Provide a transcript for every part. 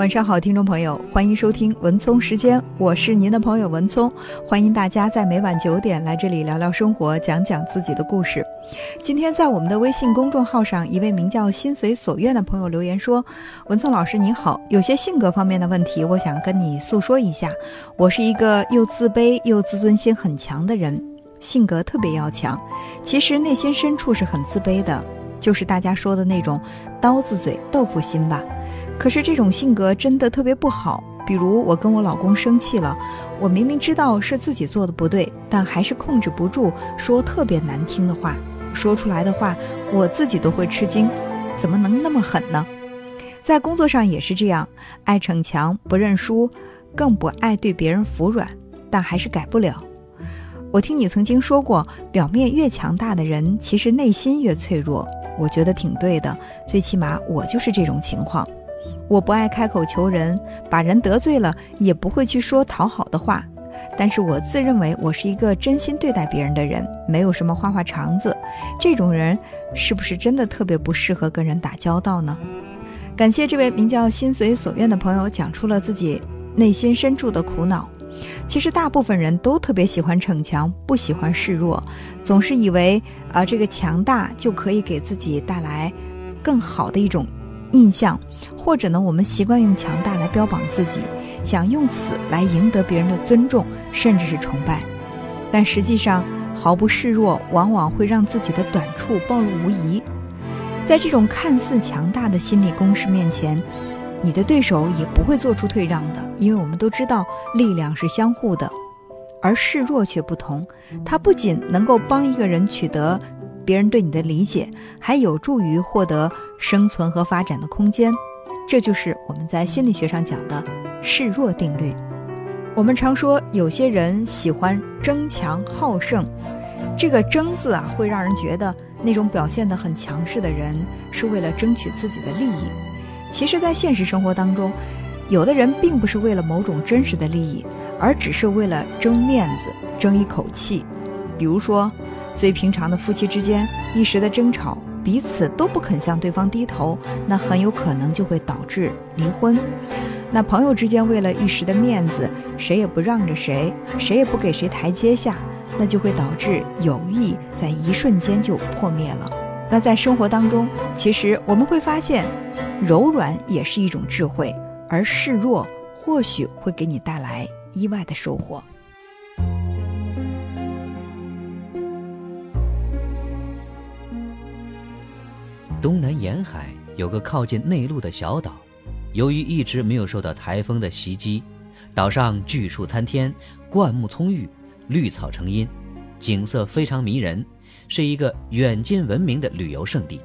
晚上好，听众朋友，欢迎收听文聪时间，我是您的朋友文聪，欢迎大家在每晚九点来这里聊聊生活，讲讲自己的故事。今天在我们的微信公众号上，一位名叫心随所愿的朋友留言说：“文聪老师你好，有些性格方面的问题，我想跟你诉说一下。我是一个又自卑又自尊心很强的人，性格特别要强，其实内心深处是很自卑的，就是大家说的那种刀子嘴豆腐心吧。”可是这种性格真的特别不好。比如我跟我老公生气了，我明明知道是自己做的不对，但还是控制不住说特别难听的话。说出来的话，我自己都会吃惊，怎么能那么狠呢？在工作上也是这样，爱逞强不认输，更不爱对别人服软，但还是改不了。我听你曾经说过，表面越强大的人，其实内心越脆弱。我觉得挺对的，最起码我就是这种情况。我不爱开口求人，把人得罪了也不会去说讨好的话。但是我自认为我是一个真心对待别人的人，没有什么花花肠子。这种人是不是真的特别不适合跟人打交道呢？感谢这位名叫心随所愿的朋友讲出了自己内心深处的苦恼。其实大部分人都特别喜欢逞强，不喜欢示弱，总是以为啊这个强大就可以给自己带来更好的一种。印象，或者呢，我们习惯用强大来标榜自己，想用此来赢得别人的尊重，甚至是崇拜。但实际上，毫不示弱，往往会让自己的短处暴露无遗。在这种看似强大的心理攻势面前，你的对手也不会做出退让的，因为我们都知道，力量是相互的。而示弱却不同，它不仅能够帮一个人取得。别人对你的理解，还有助于获得生存和发展的空间，这就是我们在心理学上讲的示弱定律。我们常说有些人喜欢争强好胜，这个“争”字啊，会让人觉得那种表现得很强势的人是为了争取自己的利益。其实，在现实生活当中，有的人并不是为了某种真实的利益，而只是为了争面子、争一口气。比如说。最平常的夫妻之间一时的争吵，彼此都不肯向对方低头，那很有可能就会导致离婚。那朋友之间为了一时的面子，谁也不让着谁，谁也不给谁台阶下，那就会导致友谊在一瞬间就破灭了。那在生活当中，其实我们会发现，柔软也是一种智慧，而示弱或许会给你带来意外的收获。东南沿海有个靠近内陆的小岛，由于一直没有受到台风的袭击，岛上巨树参天，灌木葱郁，绿草成荫，景色非常迷人，是一个远近闻名的旅游胜地。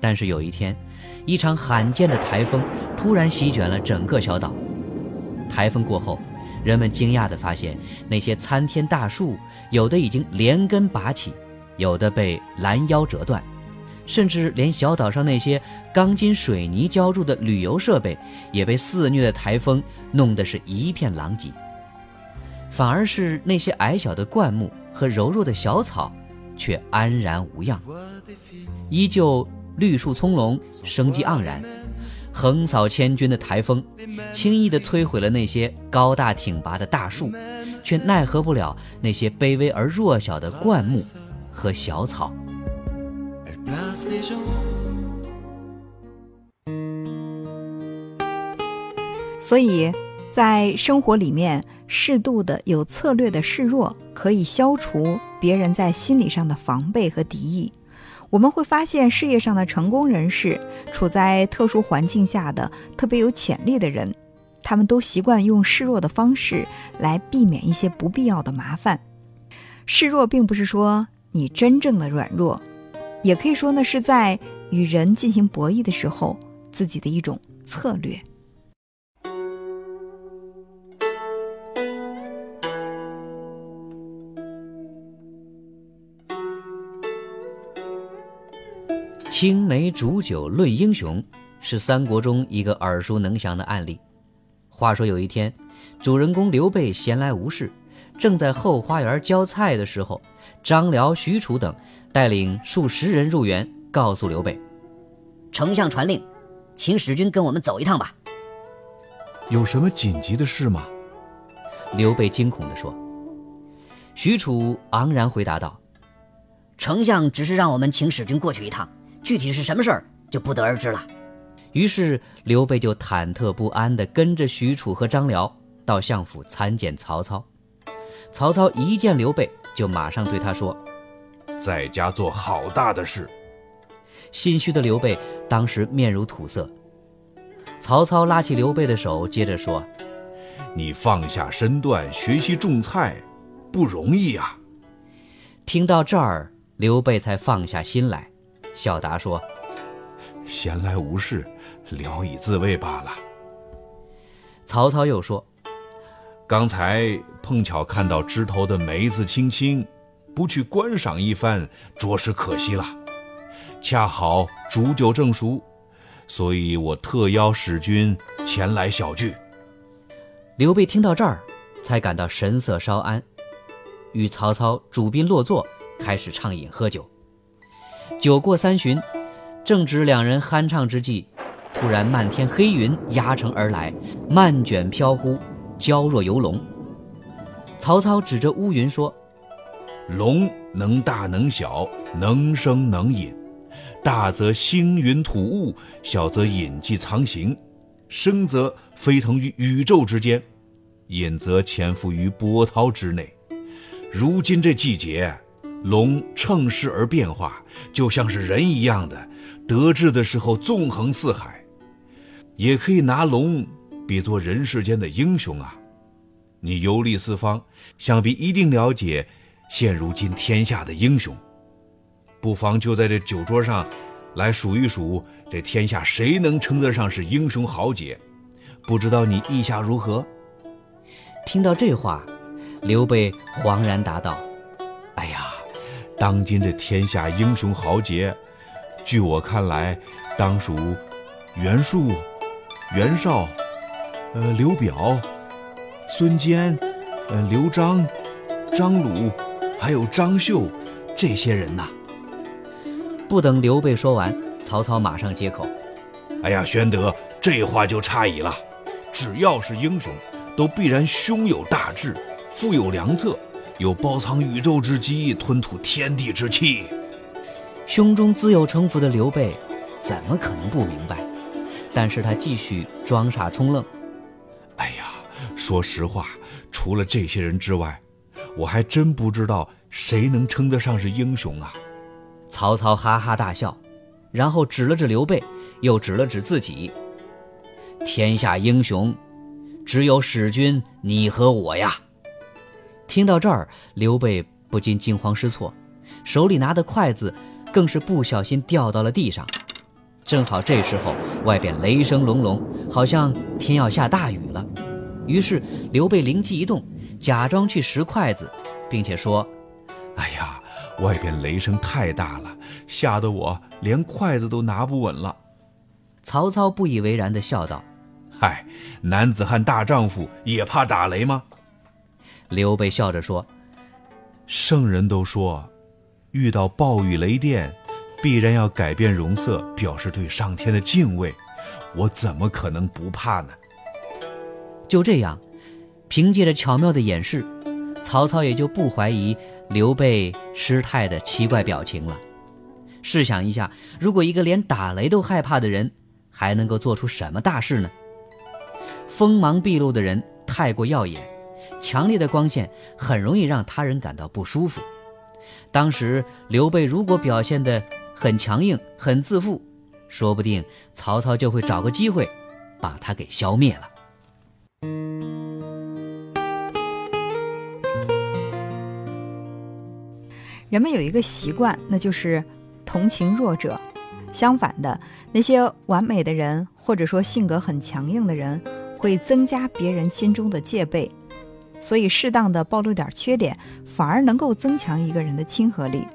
但是有一天，一场罕见的台风突然席卷了整个小岛。台风过后，人们惊讶地发现，那些参天大树有的已经连根拔起，有的被拦腰折断。甚至连小岛上那些钢筋水泥浇筑的旅游设备，也被肆虐的台风弄得是一片狼藉。反而是那些矮小的灌木和柔弱的小草，却安然无恙，依旧绿树葱茏，生机盎然。横扫千军的台风，轻易地摧毁了那些高大挺拔的大树，却奈何不了那些卑微而弱小的灌木和小草。所以，在生活里面，适度的、有策略的示弱，可以消除别人在心理上的防备和敌意。我们会发现，事业上的成功人士，处在特殊环境下的特别有潜力的人，他们都习惯用示弱的方式来避免一些不必要的麻烦。示弱并不是说你真正的软弱。也可以说呢，是在与人进行博弈的时候，自己的一种策略。青梅煮酒论英雄，是三国中一个耳熟能详的案例。话说有一天，主人公刘备闲来无事，正在后花园浇菜的时候，张辽、许褚等。带领数十人入园，告诉刘备：“丞相传令，请使君跟我们走一趟吧。”有什么紧急的事吗？刘备惊恐地说。许褚昂然回答道：“丞相只是让我们请使君过去一趟，具体是什么事儿就不得而知了。”于是刘备就忐忑不安地跟着许褚和张辽到相府参见曹操。曹操一见刘备，就马上对他说：“在家做好大的事。”心虚的刘备当时面如土色。曹操拉起刘备的手，接着说：“你放下身段学习种菜，不容易呀。”听到这儿，刘备才放下心来，笑答说：“闲来无事，聊以自慰罢了。”曹操又说：“刚才碰巧看到枝头的梅子青青，不去观赏一番，着实可惜了。恰好煮酒正熟。”所以我特邀使君前来小聚。刘备听到这儿，才感到神色稍安，与曹操主宾落座，开始畅饮喝酒。酒过三巡，正值两人酣畅之际，突然漫天黑云压城而来，漫卷飘忽，娇若游龙。曹操指着乌云说：“龙能大能小，能生能隐。”大则星云吐雾，小则隐迹藏形，生则飞腾于宇宙之间，隐则潜伏于波涛之内。如今这季节，龙乘势而变化，就像是人一样的，得志的时候纵横四海。也可以拿龙比作人世间的英雄啊！你游历四方，想必一定了解现如今天下的英雄。不妨就在这酒桌上，来数一数这天下谁能称得上是英雄豪杰？不知道你意下如何？听到这话，刘备恍然答道：“哎呀，当今这天下英雄豪杰，据我看来，当属袁术、袁绍、呃刘表、孙坚、呃刘璋、张鲁，还有张绣这些人呐。”不等刘备说完，曹操马上接口：“哎呀，玄德，这话就差矣了。只要是英雄，都必然胸有大志，腹有良策，有包藏宇宙之机，吞吐天地之气。胸中自有城府的刘备，怎么可能不明白？但是他继续装傻充愣。说实话，除了这些人之外，我还真不知道谁能称得上是英雄啊。”曹操哈哈大笑，然后指了指刘备，又指了指自己。天下英雄，只有使君你和我呀！听到这儿，刘备不禁惊慌失措，手里拿的筷子更是不小心掉到了地上。正好这时候，外边雷声隆隆，好像天要下大雨了。于是刘备灵机一动，假装去拾筷子，并且说：“哎呀！”外边雷声太大了，吓得我连筷子都拿不稳了。曹操不以为然地笑道：“嗨，男子汉大丈夫也怕打雷吗？”刘备笑着说：“圣人都说，遇到暴雨雷电，必然要改变容色，表示对上天的敬畏。我怎么可能不怕呢？”就这样，凭借着巧妙的掩饰，曹操也就不怀疑。刘备失态的奇怪表情了。试想一下，如果一个连打雷都害怕的人，还能够做出什么大事呢？锋芒毕露的人太过耀眼，强烈的光线很容易让他人感到不舒服。当时刘备如果表现得很强硬、很自负，说不定曹操就会找个机会把他给消灭了。人们有一个习惯，那就是同情弱者。相反的，那些完美的人，或者说性格很强硬的人，会增加别人心中的戒备。所以，适当的暴露点缺点，反而能够增强一个人的亲和力。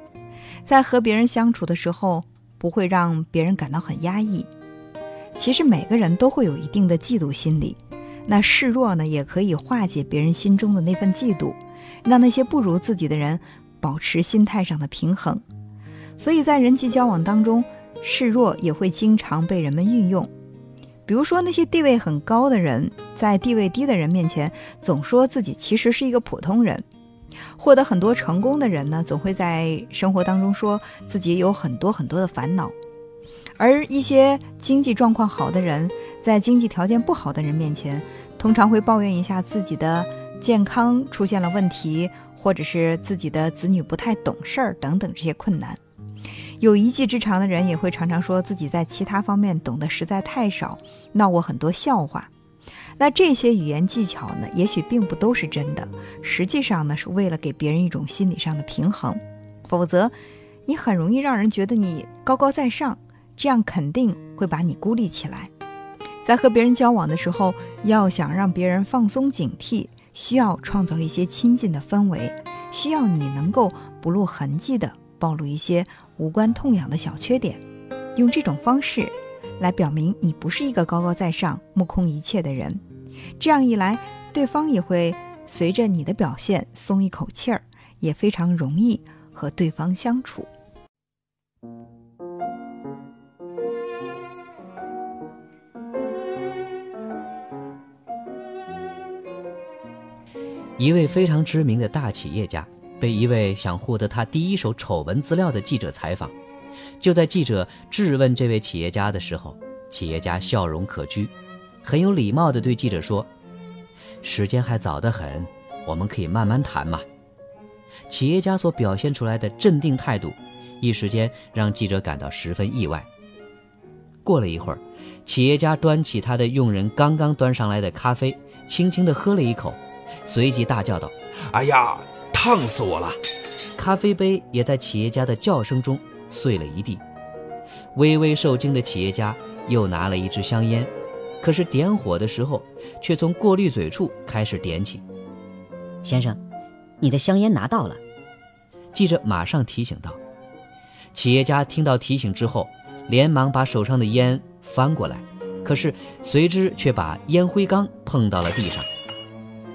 在和别人相处的时候，不会让别人感到很压抑。其实，每个人都会有一定的嫉妒心理。那示弱呢，也可以化解别人心中的那份嫉妒，让那些不如自己的人。保持心态上的平衡，所以在人际交往当中，示弱也会经常被人们运用。比如说那些地位很高的人，在地位低的人面前，总说自己其实是一个普通人；获得很多成功的人呢，总会在生活当中说自己有很多很多的烦恼；而一些经济状况好的人，在经济条件不好的人面前，通常会抱怨一下自己的健康出现了问题，或者是自己的子女不太懂事儿等等这些困难。有一技之长的人也会常常说自己在其他方面懂得实在太少，闹过很多笑话。那这些语言技巧呢，也许并不都是真的，实际上呢，是为了给别人一种心理上的平衡。否则，你很容易让人觉得你高高在上，这样肯定会把你孤立起来。在和别人交往的时候，要想让别人放松警惕，需要创造一些亲近的氛围，需要你能够不露痕迹的。暴露一些无关痛痒的小缺点，用这种方式来表明你不是一个高高在上、目空一切的人。这样一来，对方也会随着你的表现松一口气儿，也非常容易和对方相处。一位非常知名的大企业家。被一位想获得他第一手丑闻资料的记者采访，就在记者质问这位企业家的时候，企业家笑容可掬，很有礼貌地对记者说：“时间还早得很，我们可以慢慢谈嘛。”企业家所表现出来的镇定态度，一时间让记者感到十分意外。过了一会儿，企业家端起他的佣人刚刚端上来的咖啡，轻轻地喝了一口，随即大叫道：“哎呀！”烫死我了！咖啡杯也在企业家的叫声中碎了一地。微微受惊的企业家又拿了一支香烟，可是点火的时候却从过滤嘴处开始点起。先生，你的香烟拿到了。记者马上提醒道。企业家听到提醒之后，连忙把手上的烟翻过来，可是随之却把烟灰缸碰到了地上。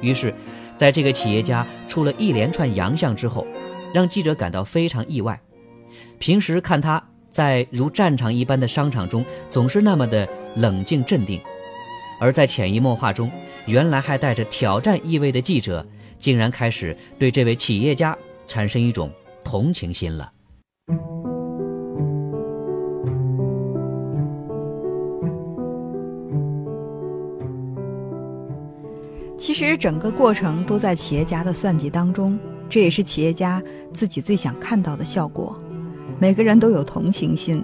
于是。在这个企业家出了一连串洋相之后，让记者感到非常意外。平时看他在如战场一般的商场中总是那么的冷静镇定，而在潜移默化中，原来还带着挑战意味的记者，竟然开始对这位企业家产生一种同情心了。其实整个过程都在企业家的算计当中，这也是企业家自己最想看到的效果。每个人都有同情心，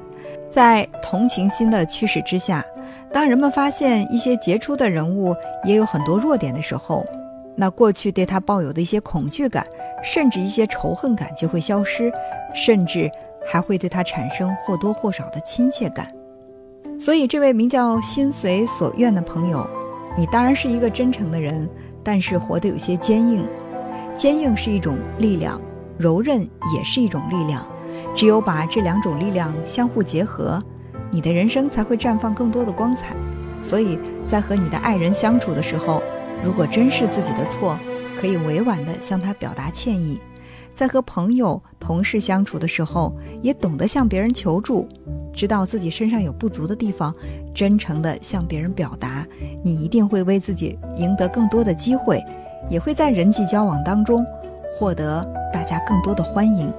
在同情心的驱使之下，当人们发现一些杰出的人物也有很多弱点的时候，那过去对他抱有的一些恐惧感，甚至一些仇恨感就会消失，甚至还会对他产生或多或少的亲切感。所以，这位名叫“心随所愿”的朋友。你当然是一个真诚的人，但是活得有些坚硬。坚硬是一种力量，柔韧也是一种力量。只有把这两种力量相互结合，你的人生才会绽放更多的光彩。所以在和你的爱人相处的时候，如果真是自己的错，可以委婉地向他表达歉意。在和朋友、同事相处的时候，也懂得向别人求助，知道自己身上有不足的地方，真诚地向别人表达，你一定会为自己赢得更多的机会，也会在人际交往当中获得大家更多的欢迎。